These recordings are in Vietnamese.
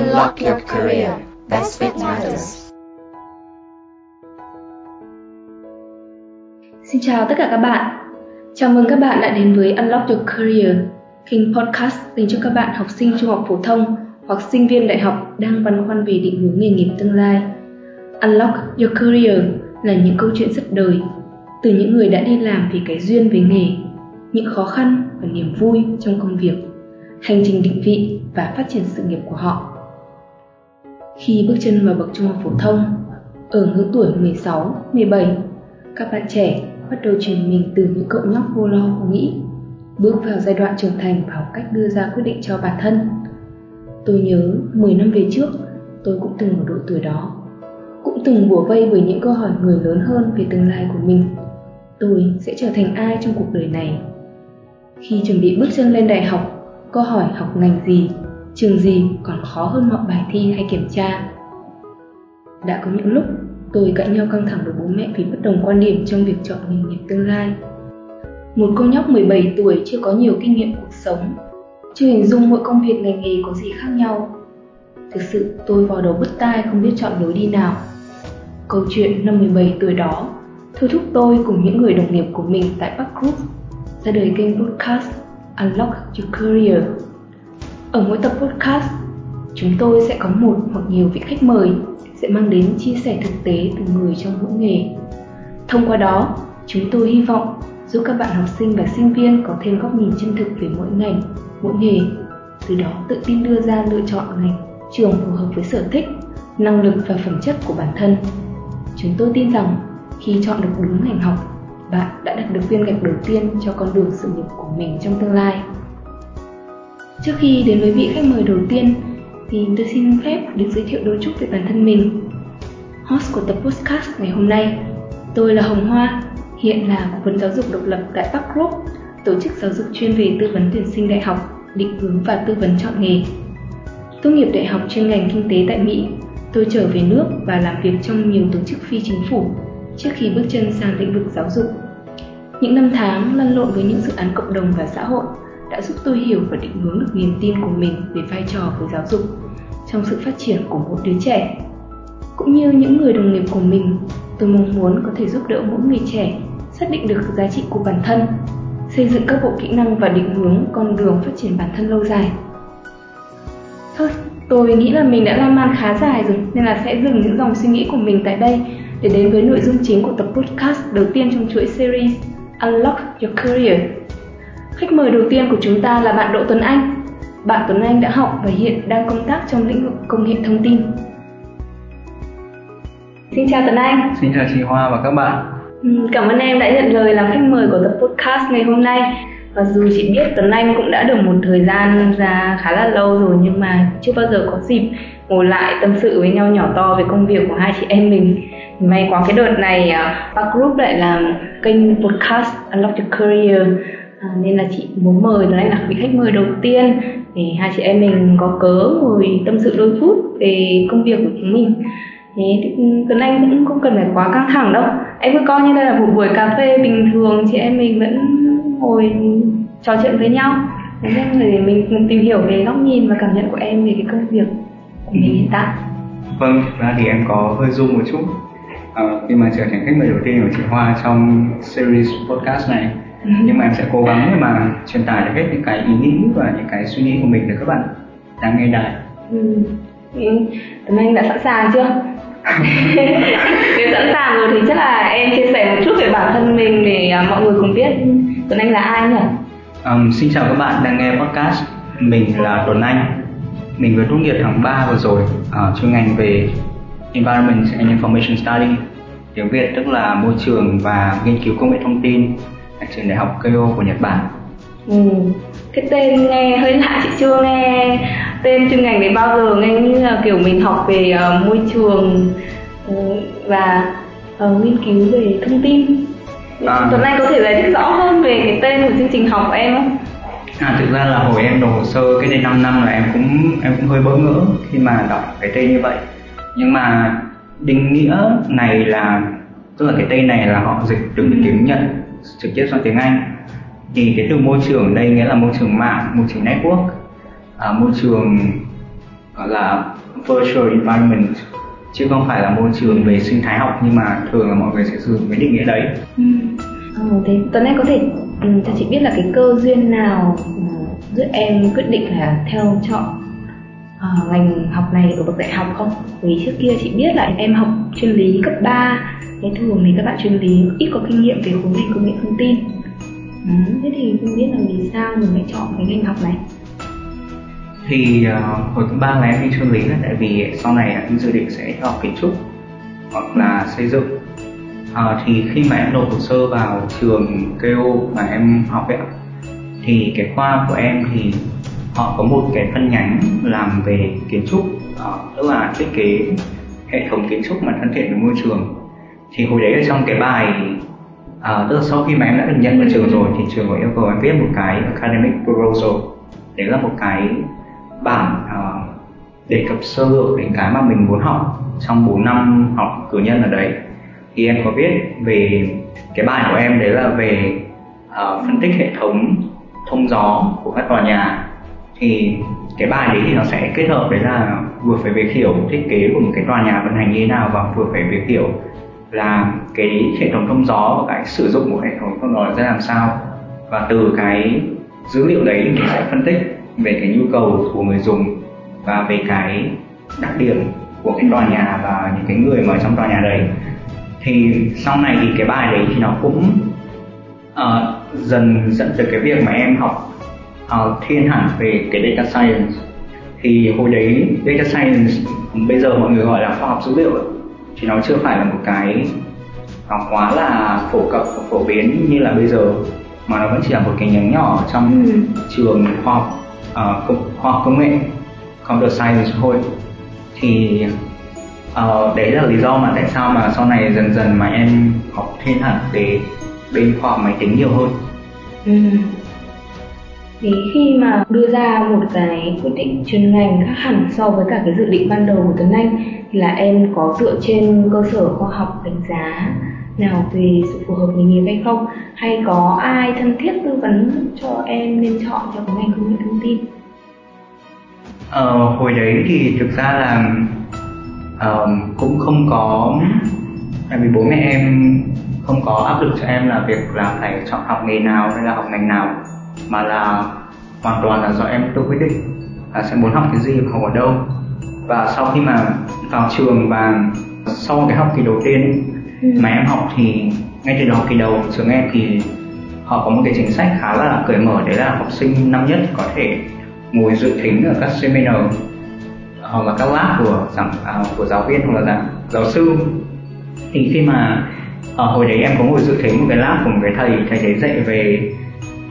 Unlock your career. That's what matters. Xin chào tất cả các bạn. Chào mừng các bạn đã đến với Unlock Your Career, kênh podcast dành cho các bạn học sinh trung học phổ thông hoặc sinh viên đại học đang băn khoăn về định hướng nghề nghiệp tương lai. Unlock Your Career là những câu chuyện rất đời từ những người đã đi làm vì cái duyên với nghề, những khó khăn và niềm vui trong công việc, hành trình định vị và phát triển sự nghiệp của họ. Khi bước chân vào bậc trung học phổ thông, ở ngưỡng tuổi 16, 17, các bạn trẻ bắt đầu chuyển mình từ những cậu nhóc vô lo vô nghĩ, bước vào giai đoạn trưởng thành và học cách đưa ra quyết định cho bản thân. Tôi nhớ 10 năm về trước, tôi cũng từng ở độ tuổi đó, cũng từng bủa vây với những câu hỏi người lớn hơn về tương lai của mình. Tôi sẽ trở thành ai trong cuộc đời này? Khi chuẩn bị bước chân lên đại học, câu hỏi học ngành gì, trường gì còn khó hơn mọi bài thi hay kiểm tra. Đã có những lúc tôi cãi nhau căng thẳng với bố mẹ vì bất đồng quan điểm trong việc chọn nghề nghiệp tương lai. Một cô nhóc 17 tuổi chưa có nhiều kinh nghiệm cuộc sống, chưa hình dung mỗi công việc ngành nghề có gì khác nhau. Thực sự tôi vào đầu bứt tai không biết chọn lối đi nào. Câu chuyện năm 17 tuổi đó thôi thúc tôi cùng những người đồng nghiệp của mình tại Park Group ra đời kênh podcast Unlock Your Career. Ở mỗi tập podcast, chúng tôi sẽ có một hoặc nhiều vị khách mời sẽ mang đến chia sẻ thực tế từ người trong mỗi nghề. Thông qua đó, chúng tôi hy vọng giúp các bạn học sinh và sinh viên có thêm góc nhìn chân thực về mỗi ngành, mỗi nghề, từ đó tự tin đưa ra lựa chọn ngành, trường phù hợp với sở thích, năng lực và phẩm chất của bản thân. Chúng tôi tin rằng khi chọn được đúng ngành học, bạn đã đặt được viên gạch đầu tiên cho con đường sự nghiệp của mình trong tương lai. Trước khi đến với vị khách mời đầu tiên thì tôi xin phép được giới thiệu đôi chút về bản thân mình. Host của tập podcast ngày hôm nay, tôi là Hồng Hoa, hiện là cố vấn giáo dục độc lập tại Park Group, tổ chức giáo dục chuyên về tư vấn tuyển sinh đại học, định hướng và tư vấn chọn nghề. Tốt nghiệp đại học chuyên ngành kinh tế tại Mỹ, tôi trở về nước và làm việc trong nhiều tổ chức phi chính phủ trước khi bước chân sang lĩnh vực giáo dục. Những năm tháng lăn lộn với những dự án cộng đồng và xã hội đã giúp tôi hiểu và định hướng được niềm tin của mình về vai trò của giáo dục trong sự phát triển của một đứa trẻ. Cũng như những người đồng nghiệp của mình, tôi mong muốn có thể giúp đỡ mỗi người trẻ xác định được giá trị của bản thân, xây dựng các bộ kỹ năng và định hướng con đường phát triển bản thân lâu dài. Thôi, tôi nghĩ là mình đã lan man khá dài rồi nên là sẽ dừng những dòng suy nghĩ của mình tại đây để đến với nội dung chính của tập podcast đầu tiên trong chuỗi series Unlock Your Career. Khách mời đầu tiên của chúng ta là bạn Đỗ Tuấn Anh. Bạn Tuấn Anh đã học và hiện đang công tác trong lĩnh vực công nghệ thông tin. Xin chào Tuấn Anh. Xin chào chị Hoa và các bạn. Cảm ơn em đã nhận lời làm khách mời của tập podcast ngày hôm nay. Và dù chị biết Tuấn Anh cũng đã được một thời gian ra khá là lâu rồi nhưng mà chưa bao giờ có dịp ngồi lại tâm sự với nhau nhỏ to về công việc của hai chị em mình. May quá cái đợt này uh, Park Group lại làm kênh podcast Unlock Your Career à, nên là chị muốn mời Tuấn Anh là vị khách mời đầu tiên để hai chị em mình có cớ ngồi tâm sự đôi phút về công việc của chúng mình. Thế ừ, Tuấn Anh cũng không cần phải quá căng thẳng đâu. Em cứ coi như đây là một buổi cà phê bình thường chị em mình vẫn ngồi trò chuyện với nhau. Để mình cùng tìm hiểu về góc nhìn và cảm nhận của em về cái công việc của mình hiện tại. Vâng thực ra thì em có hơi run một chút. À, khi mà trở thành khách mời đầu tiên của chị Hoa trong series podcast này. nhưng mà em sẽ cố gắng để mà truyền tải được hết những cái ý nghĩ và những cái suy nghĩ của mình để các bạn đang nghe đài ừ. Tuấn Anh đã sẵn sàng chưa? Nếu sẵn sàng rồi thì chắc là em chia sẻ một chút về bản thân mình để à, mọi người cùng biết Tuấn Anh là ai nhỉ? Um, xin chào các bạn đang nghe podcast Mình là Tuấn Anh Mình vừa tốt nghiệp tháng 3 vừa rồi uh, chuyên ngành về Environment and Information Study tiếng Việt tức là môi trường và nghiên cứu công nghệ thông tin trường đại học Keio của Nhật Bản. Ừ. Cái tên nghe hơi lạ chị chưa nghe tên chuyên ngành này bao giờ nghe như là kiểu mình học về uh, môi trường uh, và uh, nghiên cứu về thông tin. À. Tuấn Anh có thể giải thích rõ hơn về cái tên của chương trình học của em không? À thực ra là hồi em nộp hồ sơ cái đây 5 năm là em cũng em cũng hơi bỡ ngỡ khi mà đọc cái tên như vậy. Nhưng mà định nghĩa này là tức là cái tên này là họ dịch từ ừ. tiếng Nhật trực tiếp sang tiếng Anh thì cái từ môi trường ở đây nghĩa là môi trường mạng môi trường network à, môi trường gọi là virtual environment chứ không phải là môi trường về sinh thái học nhưng mà thường là mọi người sẽ sử dụng cái định nghĩa đấy ừ. Ừ, thế Tuấn Anh có thể ừ, cho chị biết là cái cơ duyên nào giúp em quyết định là theo chọn uh, ngành học này ở bậc đại học không? Vì trước kia chị biết là em học chuyên lý cấp 3 Thế thường thì các bạn chuyên lý ít có kinh nghiệm về khối ngành công nghệ thông tin. Ừ, Thế thì không biết là vì sao mình lại chọn cái ngành học này? Thì uh, hồi thứ ba là em đi chuyên lý là tại vì sau này em dự định sẽ học kiến trúc hoặc là xây dựng. À, thì khi mà em nộp hồ sơ vào trường KO mà em học ấy thì cái khoa của em thì họ có một cái phân nhánh làm về kiến trúc uh, tức là thiết kế hệ thống kiến trúc mà thân thiện với môi trường thì hồi đấy ở trong cái bài à, tức là sau khi mà em đã được nhận vào trường rồi thì trường có yêu cầu em viết một cái academic proposal. Đấy là một cái bản uh, đề cập sơ lược đến cái mà mình muốn học trong 4 năm học cử nhân ở đấy. Thì em có viết về cái bài của em đấy là về uh, phân tích hệ thống thông gió của các tòa nhà. Thì cái bài đấy thì nó sẽ kết hợp đấy là vừa phải việc hiểu thiết kế của một cái tòa nhà vận hành như thế nào và vừa phải việc hiểu là cái hệ thống thông gió và cái sử dụng của hệ thống thông gió ra làm sao? Và từ cái dữ liệu đấy mình sẽ phân tích về cái nhu cầu của người dùng và về cái đặc điểm của cái tòa nhà và những cái người mà ở trong tòa nhà đấy. Thì sau này thì cái bài đấy thì nó cũng uh, dần dẫn tới cái việc mà em học uh, thiên hẳn về cái data science. Thì hồi đấy data science bây giờ mọi người gọi là khoa học dữ liệu thì nó chưa phải là một cái nó quá là phổ cập và phổ biến như là bây giờ mà nó vẫn chỉ là một cái nhánh nhỏ trong ừ. trường khoa học uh, công, khoa học công nghệ computer science thôi thì uh, đấy là lý do mà tại sao mà sau này dần dần mà em học thêm hẳn về bên khoa học máy tính nhiều hơn ừ. Thì khi mà đưa ra một cái quyết định chuyên ngành khác hẳn so với cả cái dự định ban đầu của Tuấn Anh thì là em có dựa trên cơ sở khoa học đánh giá nào về sự phù hợp nghề nghiệp hay không? Hay có ai thân thiết tư vấn cho em nên chọn cho cái ngành công nghệ thông tin? Ờ, hồi đấy thì thực ra là uh, cũng không có tại vì bố mẹ em không có áp lực cho em là việc là phải chọn học nghề nào hay là học ngành nào mà là hoàn toàn là do em tự quyết định. Là sẽ muốn học cái gì học ở đâu. Và sau khi mà vào trường và sau cái học kỳ đầu tiên ừ. mà em học thì ngay từ đầu học kỳ đầu trường em thì họ có một cái chính sách khá là cởi mở đấy là học sinh năm nhất có thể ngồi dự thính ở các seminar hoặc là các lab của giảng à, của giáo viên hoặc là giảng giáo sư. Thì khi mà ở hồi đấy em có ngồi dự thính một cái lab của một cái thầy thầy đấy dạy về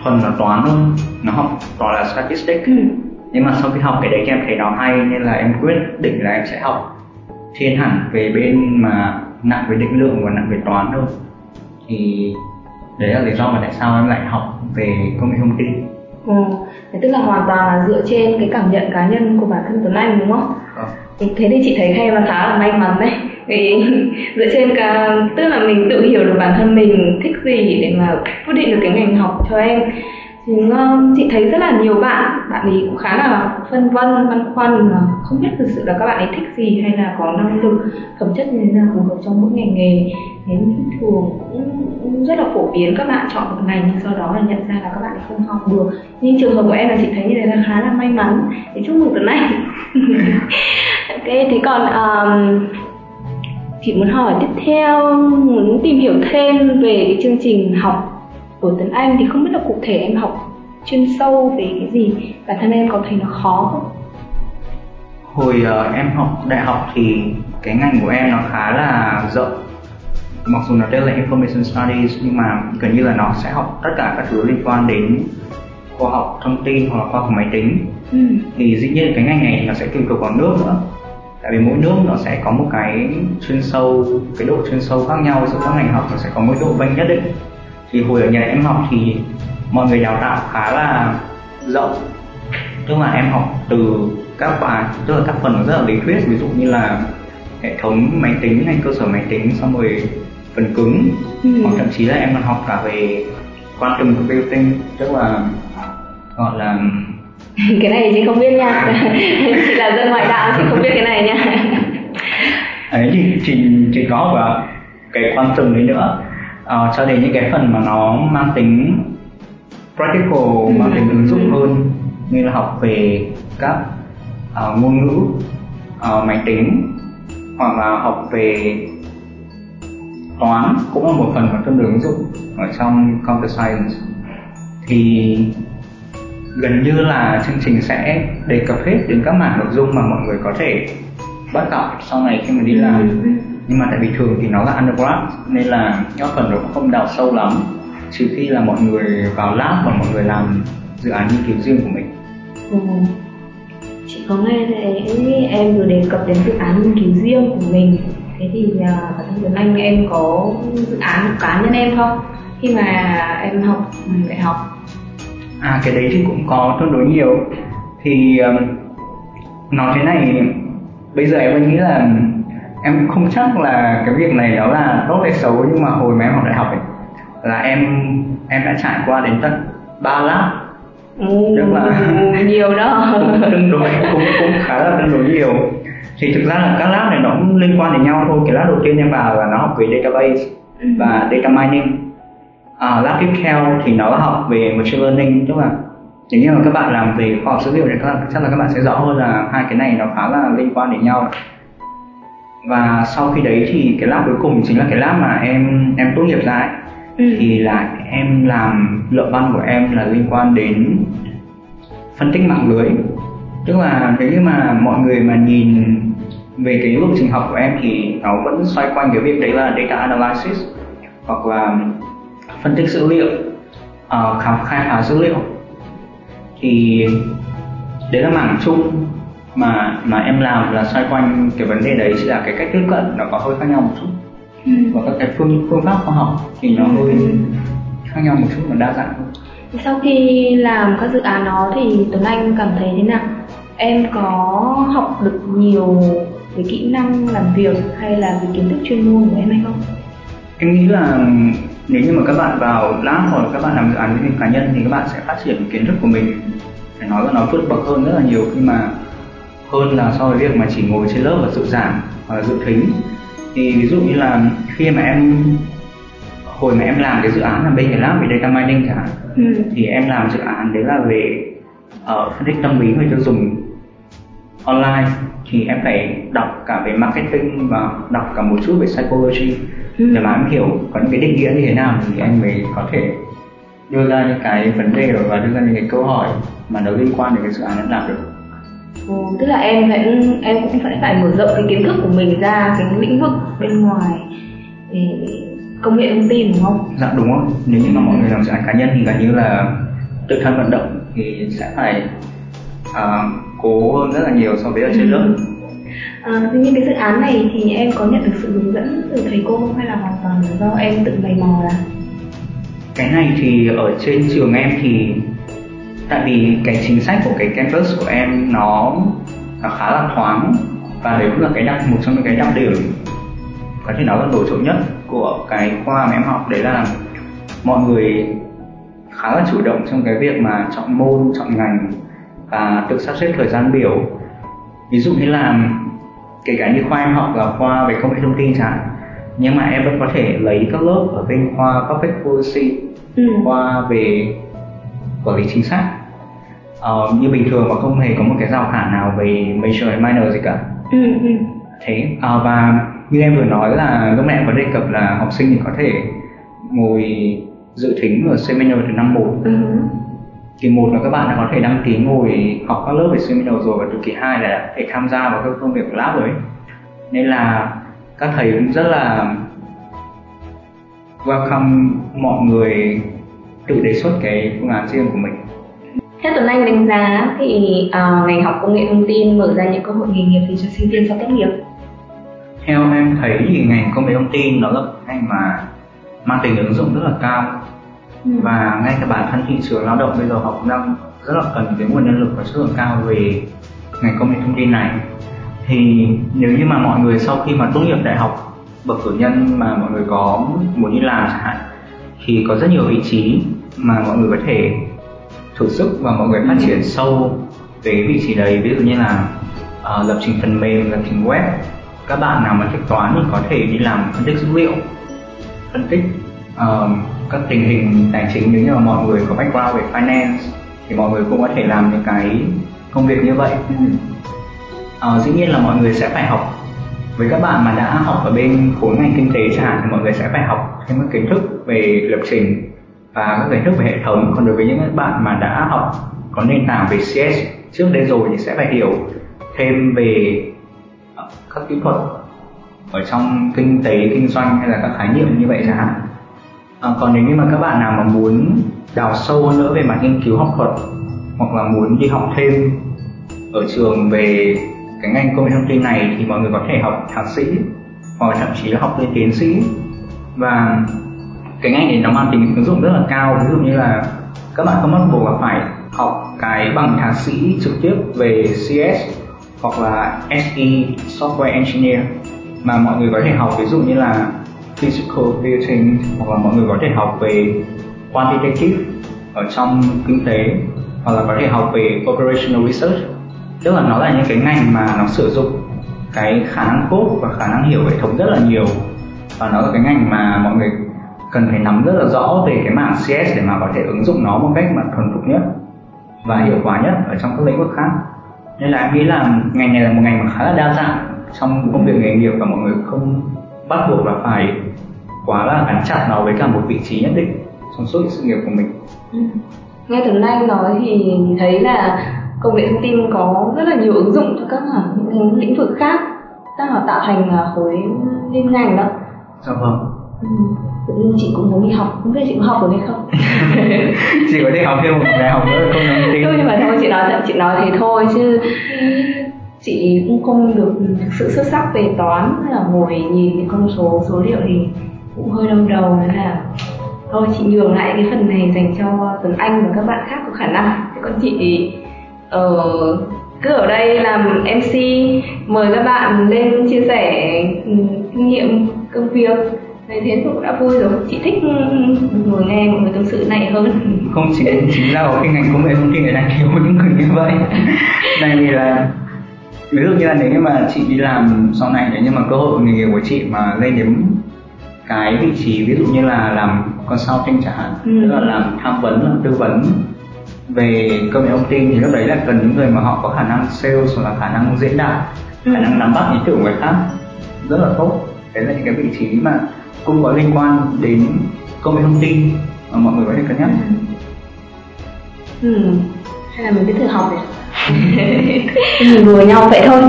thuần là toán thôi nó học gọi là statistics nhưng mà sau khi học cái đấy em thấy nó hay nên là em quyết định là em sẽ học thiên hẳn về bên mà nặng về định lượng và nặng về toán thôi thì đấy là lý do mà tại sao em lại học về công nghệ thông tin Ừ. Thế tức là hoàn toàn là dựa trên cái cảm nhận cá nhân của bản thân Tuấn Anh đúng không? À. Thế thì chị thấy hay và khá là may mắn đấy. Vì dựa trên cả tức là mình tự hiểu được bản thân mình thích gì để mà quyết định được cái ngành học cho em thì um, chị thấy rất là nhiều bạn bạn ấy cũng khá là phân vân băn khoăn không biết thực sự là các bạn ấy thích gì hay là có năng lực phẩm chất như thế nào phù hợp trong mỗi ngành nghề. Thế thường cũng rất là phổ biến các bạn chọn một ngành nhưng sau đó là nhận ra là các bạn ấy không học được. Nhưng trường hợp của em là chị thấy như thế là khá là may mắn. Thì chúc mừng tuấn anh ok thế còn um, chị muốn hỏi tiếp theo muốn tìm hiểu thêm về cái chương trình học của Tuấn Anh thì không biết là cụ thể em học chuyên sâu về cái gì. Bản thân em có thấy nó khó không? Hồi uh, em học đại học thì cái ngành của em nó khá là rộng. Mặc dù nó tên là Information Studies nhưng mà gần như là nó sẽ học tất cả các thứ liên quan đến khoa học thông tin hoặc là khoa học máy tính. Ừ. thì dĩ nhiên cái ngành này nó sẽ tùy thuộc vào nước nữa. Tại vì mỗi nước nó sẽ có một cái chuyên sâu cái độ chuyên sâu khác nhau giữa các ngành học nó sẽ có một độ vanh nhất định thì hồi ở nhà em học thì mọi người đào tạo khá là rộng. Tức là em học từ các bài tức là các phần rất là lý thuyết. Ví dụ như là hệ thống máy tính hay cơ sở máy tính xong rồi phần cứng. Ừ. hoặc thậm chí là em còn học cả về quantum computing tức là gọi là cái này chị không biết nha. Chị là dân ngoại đạo chị không biết cái này nha. Ấy thì chị chị có và cái quan trọng đấy nữa uh, cho đến những cái phần mà nó mang tính practical mang tính ứng dụng hơn như là học về các uh, ngôn ngữ uh, máy tính hoặc là học về toán cũng là một phần mà tương đối ứng dụng ở trong computer science. Thì gần như là chương trình sẽ đề cập hết đến các mảng nội dung mà mọi người có thể bắt gặp sau này khi mà đi làm. Ừ. nhưng mà tại vì thường thì nó là undergrad nên là các phần nó cũng không đào sâu lắm. Trừ khi là mọi người vào lab và mọi người làm dự án nghiên cứu riêng của mình. Ừ. chị có nghe thấy em vừa đề cập đến dự án nghiên cứu riêng của mình. Thế thì uh, bản thân Tuấn Anh em có dự án của cá nhân em không? Khi mà em học đại học. À cái đấy thì cũng có tương đối nhiều. Thì um, nói thế này bây giờ em vẫn nghĩ là em không chắc là cái việc này đó là tốt hay xấu nhưng mà hồi mà em học đại học ấy là em em đã trải qua đến tận ba lab rất là nhiều đó. Cũng tương đối cũng cũng khá là tương đối nhiều. Thì thực ra là các lab này nó cũng liên quan đến nhau thôi. Cái lab đầu tiên em vào là nó học về database ừ. và data mining. À, lab tiếp theo thì nó học về machine learning. Tức là nếu như mà các bạn làm về khoa học dữ liệu thì các, chắc là các bạn sẽ rõ hơn là hai cái này nó khá là liên quan đến nhau và sau khi đấy thì cái lab cuối cùng chính là cái lab mà em em tốt nghiệp ra ấy. Ừ. thì là em làm luận văn của em là liên quan đến phân tích mạng lưới. Tức là nếu như mà mọi người mà nhìn về cái lộ trình học của em thì nó vẫn xoay quanh cái việc đấy là data analysis hoặc là phân tích dữ liệu uh, khám khai phá dữ liệu. Thì đấy là mảng chung mà mà em làm là xoay quanh cái vấn đề đấy chỉ là cái cách tiếp cận nó có hơi khác nhau một chút. Ừ. và các cái phương phương pháp khoa học thì nó hơi ừ. khác nhau một chút và đa dạng hơn. Sau khi làm các dự án đó thì Tuấn Anh cảm thấy thế nào? Em có học được nhiều về kỹ năng làm việc hay là về kiến thức chuyên môn của em hay không? Em nghĩ là nếu như mà các bạn vào lab hoặc là các bạn làm dự án với cá nhân thì các bạn sẽ phát triển kiến thức của mình. Phải nói là nó vượt bậc hơn rất là nhiều khi mà hơn là so với việc mà chỉ ngồi trên lớp và dự giảng hoặc là dự thính thì ví dụ như là khi mà em hồi mà em làm cái dự án là bên cái lab về data mining chẳng hạn ừ. thì em làm dự án đấy là về uh, phân tích tâm lý người tiêu dùng online thì em phải đọc cả về marketing và đọc cả một chút về psychology ừ. để mà em hiểu có những cái định nghĩa như thế nào thì em mới có thể đưa ra những cái vấn đề và đưa ra những cái câu hỏi mà nó liên quan đến cái dự án em làm được Ừ, tức là em phải em cũng phải phải mở rộng cái kiến thức của mình ra cái lĩnh vực bên ngoài để công nghệ thông tin đúng không? Dạ đúng rồi. Nếu như mà mọi người làm dự án cá nhân thì gần như là tự thân vận động thì sẽ phải uh, cố hơn rất là nhiều so với ở trên lớp. À, tuy nhiên cái dự án này thì em có nhận được sự hướng dẫn từ thầy cô không hay là hoàn toàn là do em tự mày mò là? Cái này thì ở trên trường em thì tại vì cái chính sách của cái campus của em nó, nó khá là thoáng và đấy cũng là cái đặc một trong những cái đặc điểm. Có thể nói là nổi trội nhất của cái khoa mà em học đấy là mọi người khá là chủ động trong cái việc mà chọn môn chọn ngành và tự sắp xếp thời gian biểu. Ví dụ như là kể cả như khoa em học là khoa về công nghệ thông tin chẳng nhưng mà em vẫn có thể lấy các lớp ở bên khoa public policy ừ. khoa về quản lý chính sách uh, như bình thường và không hề có một cái rào cản nào về major hay minor gì cả ừ, ừ. thế uh, và như em vừa nói là lúc nãy em có đề cập là học sinh thì có thể ngồi dự thính ở seminar từ năm một ừ. kỳ một là các bạn đã có thể đăng ký ngồi học các lớp về seminar rồi và từ kỳ hai là có thể tham gia vào các công việc của lab rồi nên là các thầy cũng rất là welcome mọi người tự đề xuất cái phương án riêng của mình theo Tuấn Anh đánh giá thì uh, ngành học công nghệ thông tin mở ra những cơ hội nghề nghiệp gì cho sinh viên sau tốt nghiệp? Theo em thấy thì ngành công nghệ thông tin nó là ngành mà mang tính ứng dụng rất là cao ừ. và ngay cả bản thân thị trường lao động bây giờ họ cũng đang rất là cần cái nguồn nhân lực và chất lượng cao về ngành công nghệ thông tin này thì nếu như mà mọi người sau khi mà tốt nghiệp đại học bậc cử nhân mà mọi người có muốn đi làm chẳng hạn thì có rất nhiều vị trí mà mọi người có thể thử sức và mọi người phát triển sâu về vị trí đấy. Ví dụ như là uh, lập trình phần mềm lập trình web. Các bạn nào mà thích toán thì có thể đi làm phân tích dữ liệu phân tích uh, các tình hình tài chính. Nếu như mà mọi người có background về finance thì mọi người cũng có thể làm những cái công việc như vậy. Uh, dĩ nhiên là mọi người sẽ phải học. Với các bạn mà đã học ở bên khối ngành kinh tế chẳng hạn thì mọi người sẽ phải học thêm các kiến thức về lập trình và các kiến thức về hệ thống. Còn đối với những bạn mà đã học có nền tảng về CS trước đây rồi thì sẽ phải hiểu thêm về ờ, các kỹ thuật ở trong kinh tế kinh doanh hay là các khái niệm như vậy chẳng hạn à, còn nếu như mà các bạn nào mà muốn đào sâu hơn nữa về mặt nghiên cứu học thuật hoặc là muốn đi học thêm ở trường về cái ngành công nghệ thông tin này thì mọi người có thể học thạc sĩ hoặc thậm chí là học lên tiến sĩ. Và cái ngành này nó mang tính ứng dụng rất là cao. Ví dụ như là các bạn không bắt buộc là phải học cái bằng thạc sĩ trực tiếp về CS hoặc là SE Software Engineer mà mọi người có thể học. Ví dụ như là Physical Building hoặc là mọi người có thể học về Quantitative ở trong kinh tế hoặc là có thể học về Operational Research. Tức là nó là những cái ngành mà nó sử dụng cái khả năng cốt và khả năng hiểu hệ thống rất là nhiều và nó là cái ngành mà mọi người cần phải nắm rất là rõ về cái mảng CS để mà có thể ứng dụng nó một cách mà thuần thục nhất và hiệu quả nhất ở trong các lĩnh vực khác. Nên là em nghĩ là ngành này là một ngành mà khá là đa dạng trong công việc nghề nghiệp và mọi người không bắt buộc là phải quá là gắn chặt nó với cả một vị trí nhất định trong suốt sự nghiệp của mình. Ừ. nghe Tuấn Anh nói thì thấy là công nghệ thông tin có rất là nhiều ứng dụng cho các những lĩnh vực khác ta họ tạo thành à, khối liên ngành đó. Dạ vâng ừ. tự nhiên chị cũng muốn đi học. Không biết chị có học được hay không? Chị có thể học thêm một đại học nữa nghệ thông tin. Thôi nhưng mà thôi chị nói chị nói thế thôi chứ chị cũng không được thực sự xuất sắc về toán là ngồi nhìn những con số số liệu thì cũng hơi đau đầu nên là thôi chị nhường lại cái phần này dành cho Tuấn Anh và các bạn khác có khả năng. Còn chị uh, cứ ở đây làm MC mời các bạn lên chia sẻ ừ, kinh nghiệm công việc Thế thế cũng đã vui rồi, chị thích ngồi nghe mọi người tâm sự này hơn. Không chỉ chính là ở cái ngành công nghệ thông tin này đang thiếu những người như vậy. Đây vì là ví dụ như là nếu như mà chị đi làm sau này nếu như mà cơ hội nghề nghiệp của chị mà lên đến cái vị trí ví dụ như là làm consulting chẳng hạn ừ. tức là làm tham vấn làm tư vấn về công nghệ thông tin thì lúc đấy là cần những người mà họ có khả năng sales hoặc là khả năng diễn đạt ừ. khả năng nắm bắt ý tưởng của người khác. Rất là tốt. Đấy là những cái vị trí mà cũng có liên quan đến công nghệ thông tin mà mọi người có thể cân nhắc. Ừ. hay là mình cứ thử học này mình đùa nhau vậy thôi.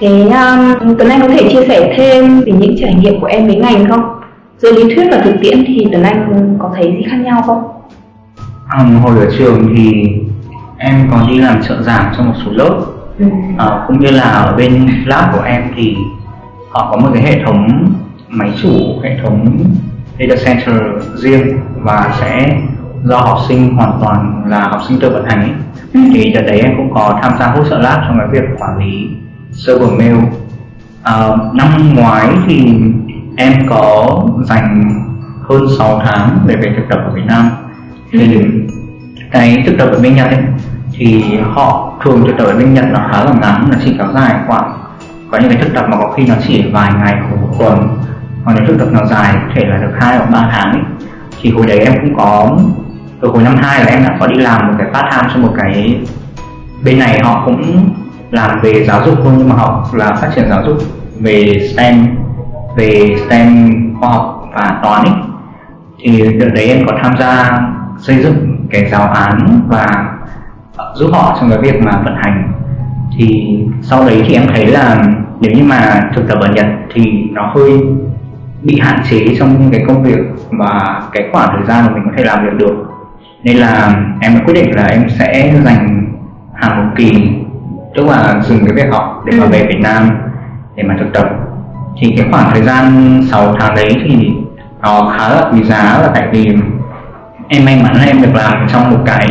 Thế um, Tuấn Anh có thể chia sẻ thêm về những trải nghiệm của em với ngành không? Giữa lý thuyết và thực tiễn thì Tuấn Anh có thấy gì khác nhau không? À, hồi ở trường thì em còn đi làm trợ giảng cho một số lớp. Ừ. à, cũng như là ở bên lab của em thì họ có một cái hệ thống máy chủ hệ thống data center riêng và sẽ do học sinh hoàn toàn là học sinh tự vận hành ấy. Ừ. thì đợt đấy em cũng có tham gia hỗ trợ lab trong cái việc quản lý server mail à, năm ngoái thì em có dành hơn 6 tháng để về thực tập ở Việt Nam thì cái thực tập ở bên Nhật ấy thì họ thường thực tập ở bên Nhật nó khá là ngắn nó chỉ kéo dài khoảng có những cái thực tập mà có khi nó chỉ vài ngày hoặc một tuần còn nếu thực tập nào dài, có thể là được hai hoặc ba tháng ấy. thì hồi đấy em cũng có, từ hồi năm hai là em đã có đi làm một cái part time cho một cái bên này. Họ cũng làm về giáo dục thôi, nhưng mà họ là phát triển giáo dục về STEM về STEM khoa học và toán ấy. Thì đợt đấy em có tham gia xây dựng cái giáo án và giúp họ trong cái việc mà vận hành. Thì sau đấy thì em thấy là nếu như mà thực tập ở Nhật thì nó hơi bị hạn chế trong cái công việc và cái khoảng thời gian mà mình có thể làm việc được. Nên là em đã quyết định là em sẽ dành hẳn một kỳ tức là dừng cái việc học để mà ừ. về Việt Nam để mà thực tập. Thì cái khoảng thời gian 6 tháng đấy thì nó khá là quý giá là tại vì em may mắn là em được làm trong một cái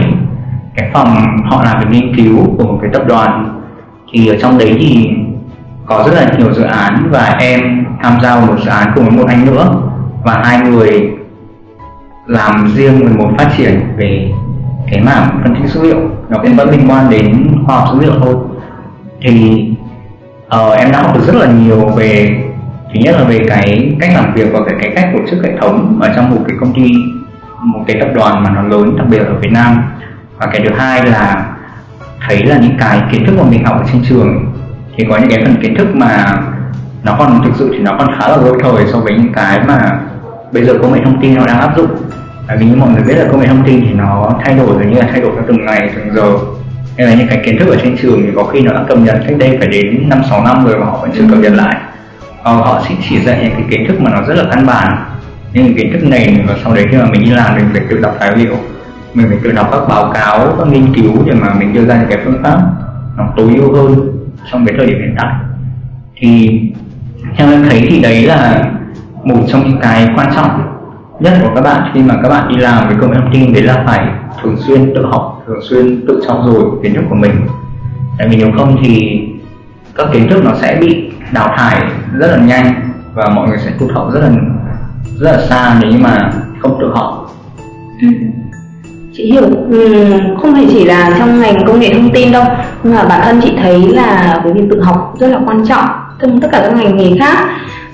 cái phòng họ làm về nghiên cứu của một cái tập đoàn. Thì ở trong đấy thì có rất là nhiều dự án và em tham gia vào một dự án cùng với một anh nữa. Và hai người làm riêng về một phát triển về cái mảng phân tích dữ liệu. Nó cũng vẫn liên quan đến khoa học dữ liệu thôi. Thì uh, em đã học được rất là nhiều về thứ nhất là về cái cách làm việc và cái, cái cách tổ chức hệ thống ở trong một cái công ty một cái tập đoàn mà nó lớn đặc biệt ở Việt Nam. Và cái thứ hai là thấy là những cái kiến thức mà mình học ở trên trường thì có những cái phần kiến thức mà nó còn thực sự thì nó còn khá là lỗi thời so với những cái mà bây giờ công nghệ thông tin nó đang áp dụng. Bởi vì như mọi người biết là công nghệ thông tin thì nó thay đổi gần như là thay đổi theo từng ngày từng giờ. Nên là những cái kiến thức ở trên trường thì có khi nó đã cập nhật cách đây phải đến năm sáu năm rồi mà họ vẫn chưa cập nhật lại. Ờ, họ chỉ chỉ dạy những cái kiến thức mà nó rất là căn bản. Những kiến thức nền và sau đấy khi mà mình đi làm mình phải tự đọc tài liệu. Mình phải tự đọc các báo cáo các nghiên cứu để mà mình đưa ra những cái phương pháp nó tối ưu hơn trong cái thời điểm hiện tại. Thì theo em thấy thì đấy là một trong những cái quan trọng nhất của các bạn khi mà các bạn đi làm với công nghệ thông tin đấy là phải thường xuyên tự học, thường xuyên tự trau dồi kiến thức của mình. Tại vì nếu không thì các kiến thức nó sẽ bị đào thải rất là nhanh và mọi người sẽ tụt hậu rất là rất là xa nếu như mà không tự học. Ừ chị hiểu ừ, không phải chỉ là trong ngành công nghệ thông tin đâu mà bản thân chị thấy là cái việc tự học rất là quan trọng trong tất cả các ngành nghề khác.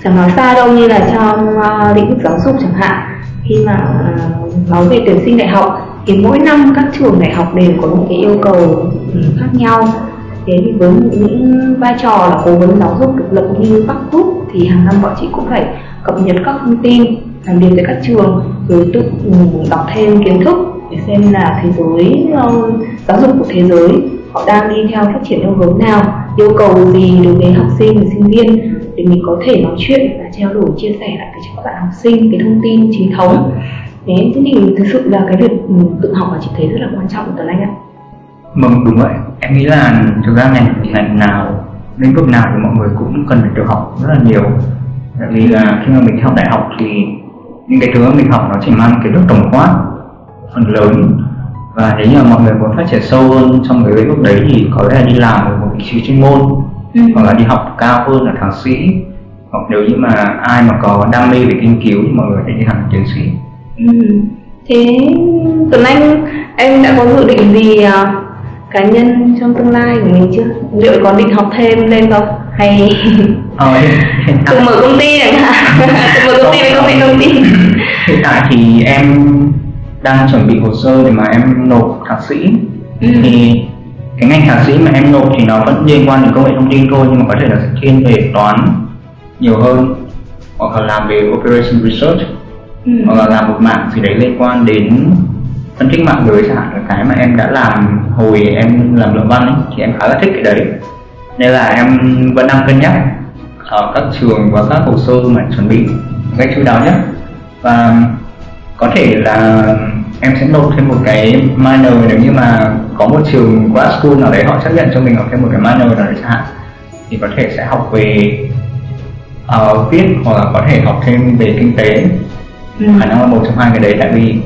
Chẳng nói xa đâu như là trong uh, lĩnh vực giáo dục chẳng hạn. Khi mà uh, nói về tuyển sinh đại học thì mỗi năm các trường đại học đều có những cái yêu cầu khác nhau. Thế thì với những vai trò là cố vấn giáo dục độc lập như Bắc Group thì hàng năm bọn chị cũng phải cập nhật các thông tin làm việc với các trường rồi tự đọc thêm kiến thức để xem là thế giới um, giáo dục của thế giới, họ đang đi theo phát triển theo hướng nào, yêu cầu gì đối với học sinh và sinh viên, để mình có thể nói chuyện và trao đổi, chia sẻ lại cho các bạn học sinh cái thông tin chính thống. Thế thì thực sự là cái việc um, tự học là chị thấy rất là quan trọng của Tuấn Anh ạ. Vâng đúng vậy. Em nghĩ là thực ra ngành ngành nào, lĩnh vực nào thì mọi người cũng cần phải tự học rất là nhiều. Tại vì là khi mà mình học đại học thì những cái thứ mình học nó chỉ mang cái lớp tổng quát phần lớn. Và nếu như mọi người muốn phát triển sâu hơn trong cái lĩnh vực đấy thì có lẽ là đi làm ở một vị trí chuyên môn ừ. hoặc là đi học cao hơn là thạc sĩ. Hoặc nếu như mà ai mà có đam mê về nghiên cứu thì mọi người phải đi học tiến sĩ. Ừ. thế Tuấn Anh em đã có dự định gì uh, cá nhân trong tương lai của mình chưa? Liệu có định học thêm lên không? Hay ờ, tự mở công ty chẳng hạn. Tự mở công ty với công nghệ thông tin hiện tại thì em đang chuẩn bị hồ sơ để mà em nộp thạc sĩ ừ. thì cái ngành thạc sĩ mà em nộp thì nó vẫn liên quan đến công nghệ thông tin thôi nhưng mà có thể là thiên về toán nhiều hơn hoặc là làm về operation research ừ. hoặc là làm một mạng gì đấy liên quan đến phân tích mạng lưới chẳng hạn là cái mà em đã làm hồi em làm luận văn ấy, thì em khá là thích cái đấy nên là em vẫn đang cân nhắc ở các trường và các hồ sơ mà chuẩn bị cách chú đáo nhất và có thể là em sẽ nộp thêm một cái minor nếu như mà có một trường grad school nào đấy họ chấp nhận cho mình học thêm một cái minor nào đấy chẳng hạn thì có thể sẽ học về uh, viết hoặc là có thể học thêm về kinh tế ừ. khả năng là một trong hai cái đấy tại vì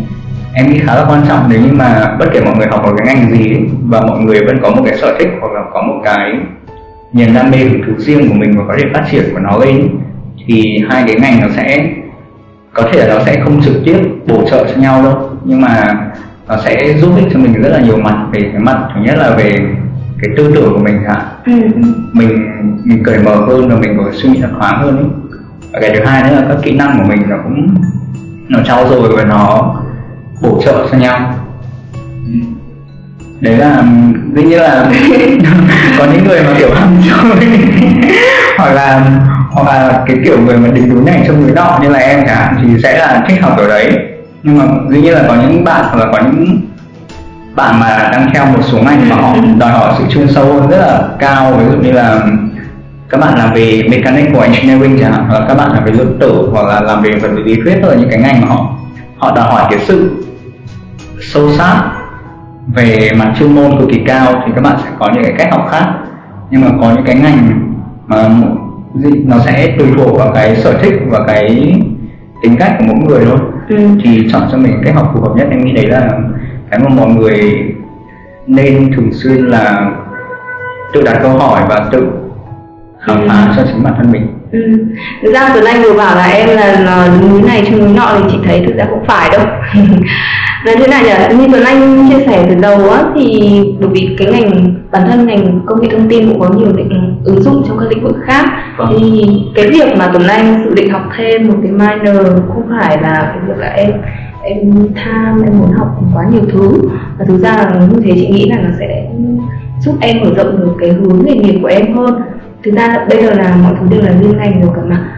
em nghĩ khá là quan trọng nếu như mà bất kể mọi người học ở cái ngành gì ấy, và mọi người vẫn có một cái sở thích hoặc là có một cái niềm đam mê thú riêng của mình và có thể phát triển của nó lên thì hai cái ngành nó sẽ có thể là nó sẽ không trực tiếp bổ trợ cho nhau đâu nhưng mà nó sẽ giúp ích cho mình rất là nhiều mặt về cái mặt thứ nhất là về cái tư tưởng của mình hả ừ. mình mình cởi mở hơn và mình có suy nghĩ thoáng hơn ấy. và cái thứ hai nữa là các kỹ năng của mình nó cũng nó trau dồi và nó bổ trợ cho nhau đấy là dĩ nhiên là có những người mà kiểu ham chơi hoặc là hoặc là cái kiểu người mà định hướng này trong người nọ như là em cả thì sẽ là thích học ở đấy. Nhưng mà dĩ nhiên là có những bạn hoặc là có những bạn mà đang theo một số ngành mà họ đòi hỏi sự chuyên sâu hơn rất là cao. Ví dụ như là các bạn làm về mechanical engineering chẳng hạn, hoặc là các bạn làm về lượng tử, hoặc là làm về vật lý thuyết hoặc là những cái ngành mà họ họ đòi hỏi cái sự sâu sát về mặt chuyên môn cực kỳ cao, thì các bạn sẽ có những cái cách học khác. Nhưng mà có những cái ngành mà nó sẽ tùy thuộc vào cái sở thích và cái tính cách của mỗi người thôi. Ừ. thì chọn cho mình cách học phù hợp nhất em nghĩ đấy là cái mà mọi người nên thường xuyên là tự đặt câu hỏi và tự khám phá cho chính bản thân mình Ừ. Thực ra Tuấn Anh vừa bảo là em là, núi này trên núi nọ thì chị thấy thực ra cũng phải đâu Là thế nào nhỉ? Như Tuấn Anh chia sẻ từ đầu á thì bởi vì cái ngành bản thân ngành công nghệ thông tin cũng có nhiều định ứng dụng trong các lĩnh vực khác Vâng. thì cái việc mà Tuấn Anh dự định học thêm một cái minor không phải là cái việc là em em tham em muốn học quá nhiều thứ và thực ra là như thế chị nghĩ là nó sẽ giúp em mở rộng được cái hướng nghề nghiệp của em hơn thực ra là bây giờ là mọi thứ đều là liên ngành rồi cả mà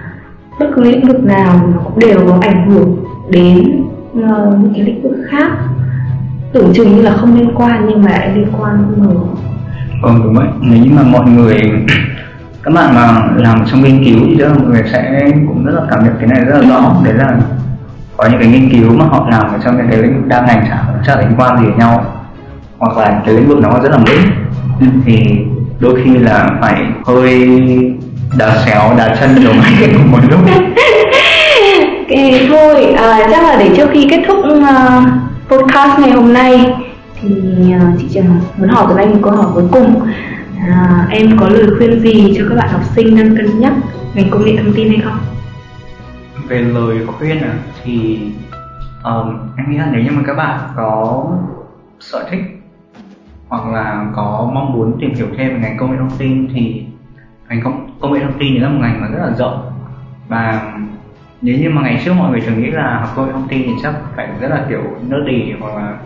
bất cứ lĩnh vực nào nó cũng đều có ảnh hưởng đến ờ, những cái lĩnh vực khác. Tưởng chừng như là không liên quan nhưng mà lại liên quan không ngờ Vâng đúng vậy. Nếu như mà mọi người các bạn mà làm trong nghiên cứu thì là mọi người sẽ cũng rất là cảm nhận cái này rất là rõ. Đấy là có những cái nghiên cứu mà họ làm ở trong những cái lĩnh vực đa ngành chả chả liên quan gì với nhau. Hoặc là cái lĩnh vực nó rất là mới. Thì đôi khi là phải hơi đá xéo đá chân nhiều máy cùng một lúc Ok, thôi, à, chắc là để trước khi kết thúc uh, podcast ngày hôm nay thì uh, chị chỉ muốn hỏi Tuấn Anh một câu hỏi cuối cùng à, Em có lời khuyên gì cho các bạn học sinh đang cân nhắc ngành công nghệ thông tin hay không? về lời khuyên à thì um, em nghĩ là nếu như mà các bạn có sở thích hoặc là có mong muốn tìm hiểu thêm về ngành công nghệ thông tin thì ngành công, công nghệ thông tin là một ngành mà rất là rộng. Và nếu như mà ngày trước mọi người thường nghĩ là học công nghệ thông tin thì chắc phải rất là kiểu nerdy hoặc là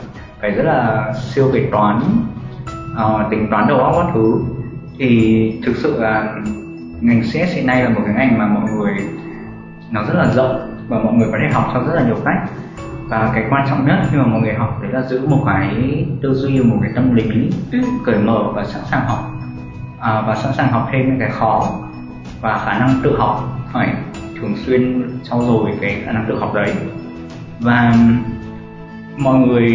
phải rất là siêu về toán uh, tính toán đầu óc các thứ. Thì thực sự là ngành CS hiện nay là một cái ngành mà mọi người nó rất là rộng và mọi người có thể học theo rất là nhiều cách và cái quan trọng nhất khi mà mọi người học đấy là giữ một cái tư duy một cái tâm lý cởi mở và sẵn sàng học. À, và sẵn sàng học thêm những cái khó và khả năng tự học phải thường xuyên trau dồi cái khả năng tự học đấy. Và mọi người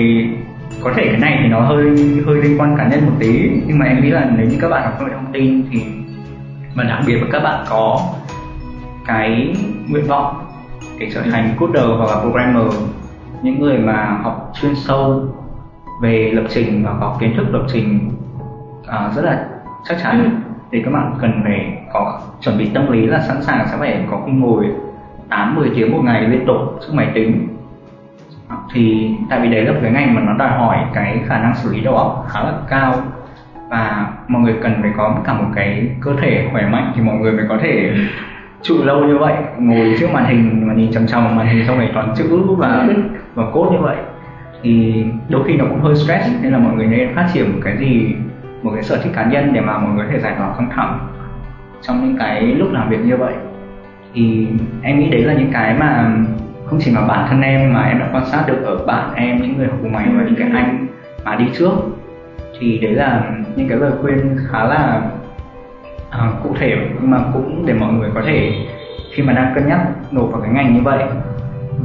có thể cái này thì nó hơi hơi liên quan cá nhân một tí nhưng mà em nghĩ là nếu như các bạn học công nghệ thông tin thì mà đặc biệt là các bạn có cái nguyện vọng để trở thành coder hoặc là programmer những người mà học chuyên sâu về lập trình và có kiến thức lập trình à, rất là chắc chắn thì các bạn cần phải có chuẩn bị tâm lý là sẵn sàng sẽ phải có khi ngồi 8 10 tiếng một ngày liên tục trước máy tính. Thì tại vì đấy là cái ngành mà nó đòi hỏi cái khả năng xử lý đầu óc khá là cao và mọi người cần phải có cả một cái cơ thể khỏe mạnh thì mọi người mới có thể trụ lâu như vậy ngồi trước màn hình mà nhìn chằm chằm màn hình xong rồi toán chữ và và code như vậy thì đôi khi nó cũng hơi stress. Nên là mọi người nên phát triển một cái gì một cái sở thích cá nhân để mà mọi người có thể giải tỏa căng thẳng trong những cái lúc làm việc như vậy. Thì em nghĩ đấy là những cái mà không chỉ mà bản thân em mà em đã quan sát được ở bạn em những người học cùng mày và những cái anh mà đi trước. Thì đấy là những cái lời khuyên khá là à, cụ thể nhưng mà cũng để mọi người có thể khi mà đang cân nhắc nộp vào cái ngành như vậy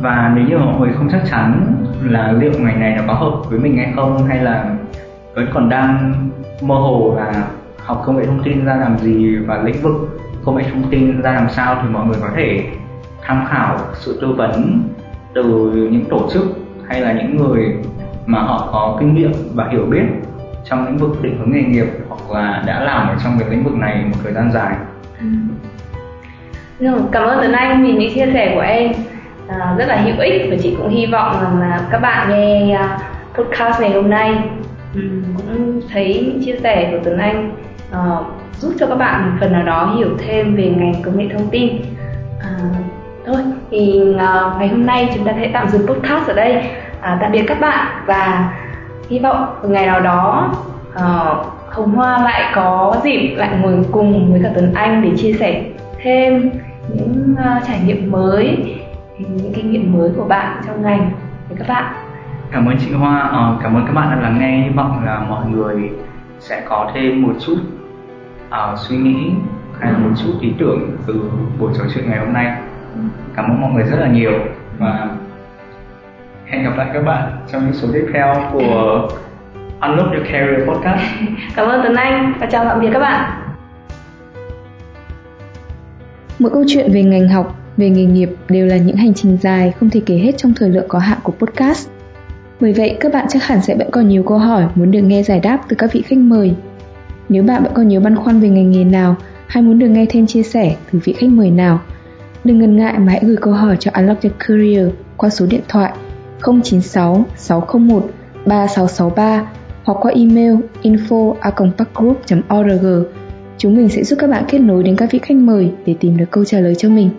và nếu như mọi người không chắc chắn là liệu ngành này nó có hợp với mình hay không hay là vẫn còn đang mơ hồ là học công nghệ thông tin ra làm gì và lĩnh vực công nghệ thông tin ra làm sao thì mọi người có thể tham khảo sự tư vấn từ những tổ chức hay là những người mà họ có kinh nghiệm và hiểu biết trong lĩnh vực định hướng nghề nghiệp hoặc là đã làm ở trong cái lĩnh vực này một thời gian dài. Ừ. Rồi, cảm ơn Tuấn Anh vì những chia sẻ của em Ờ, rất là hữu ích và chị cũng hy vọng rằng là các bạn nghe uh, podcast ngày hôm nay um, cũng thấy những chia sẻ của Tuấn Anh uh, giúp cho các bạn một phần nào đó hiểu thêm về ngành công nghệ thông tin. uh, thôi thì uh, ngày hôm nay chúng ta sẽ tạm dừng podcast ở đây. uh, tạm biệt các bạn và hy vọng một ngày nào đó uh, Hồng Hoa lại có dịp lại ngồi cùng với cả Tuấn Anh để chia sẻ thêm những uh, trải nghiệm mới những kinh nghiệm mới của bạn trong ngành với các bạn Cảm ơn chị Hoa, ờ, cảm ơn các bạn đã lắng nghe. Hy vọng là mọi người sẽ có thêm một chút uh, suy nghĩ hay là một chút ý tưởng từ buổi trò chuyện ngày hôm nay. Cảm ơn mọi người rất là nhiều và hẹn gặp lại các bạn trong những số tiếp theo của Unlock Your Career Podcast. cảm ơn Tuấn Anh và chào tạm biệt các bạn Mỗi câu chuyện về ngành học, về nghề nghiệp đều là những hành trình dài không thể kể hết trong thời lượng có hạn của podcast. Bởi vậy, các bạn chắc hẳn sẽ vẫn còn nhiều câu hỏi muốn được nghe giải đáp từ các vị khách mời. Nếu bạn vẫn còn nhiều băn khoăn về ngành nghề nào, hay muốn được nghe thêm chia sẻ từ vị khách mời nào, đừng ngần ngại mà hãy gửi câu hỏi cho Unlock Your Career qua số điện thoại 096 601 3663 hoặc qua email info.org. Chúng mình sẽ giúp các bạn kết nối đến các vị khách mời để tìm được câu trả lời cho mình.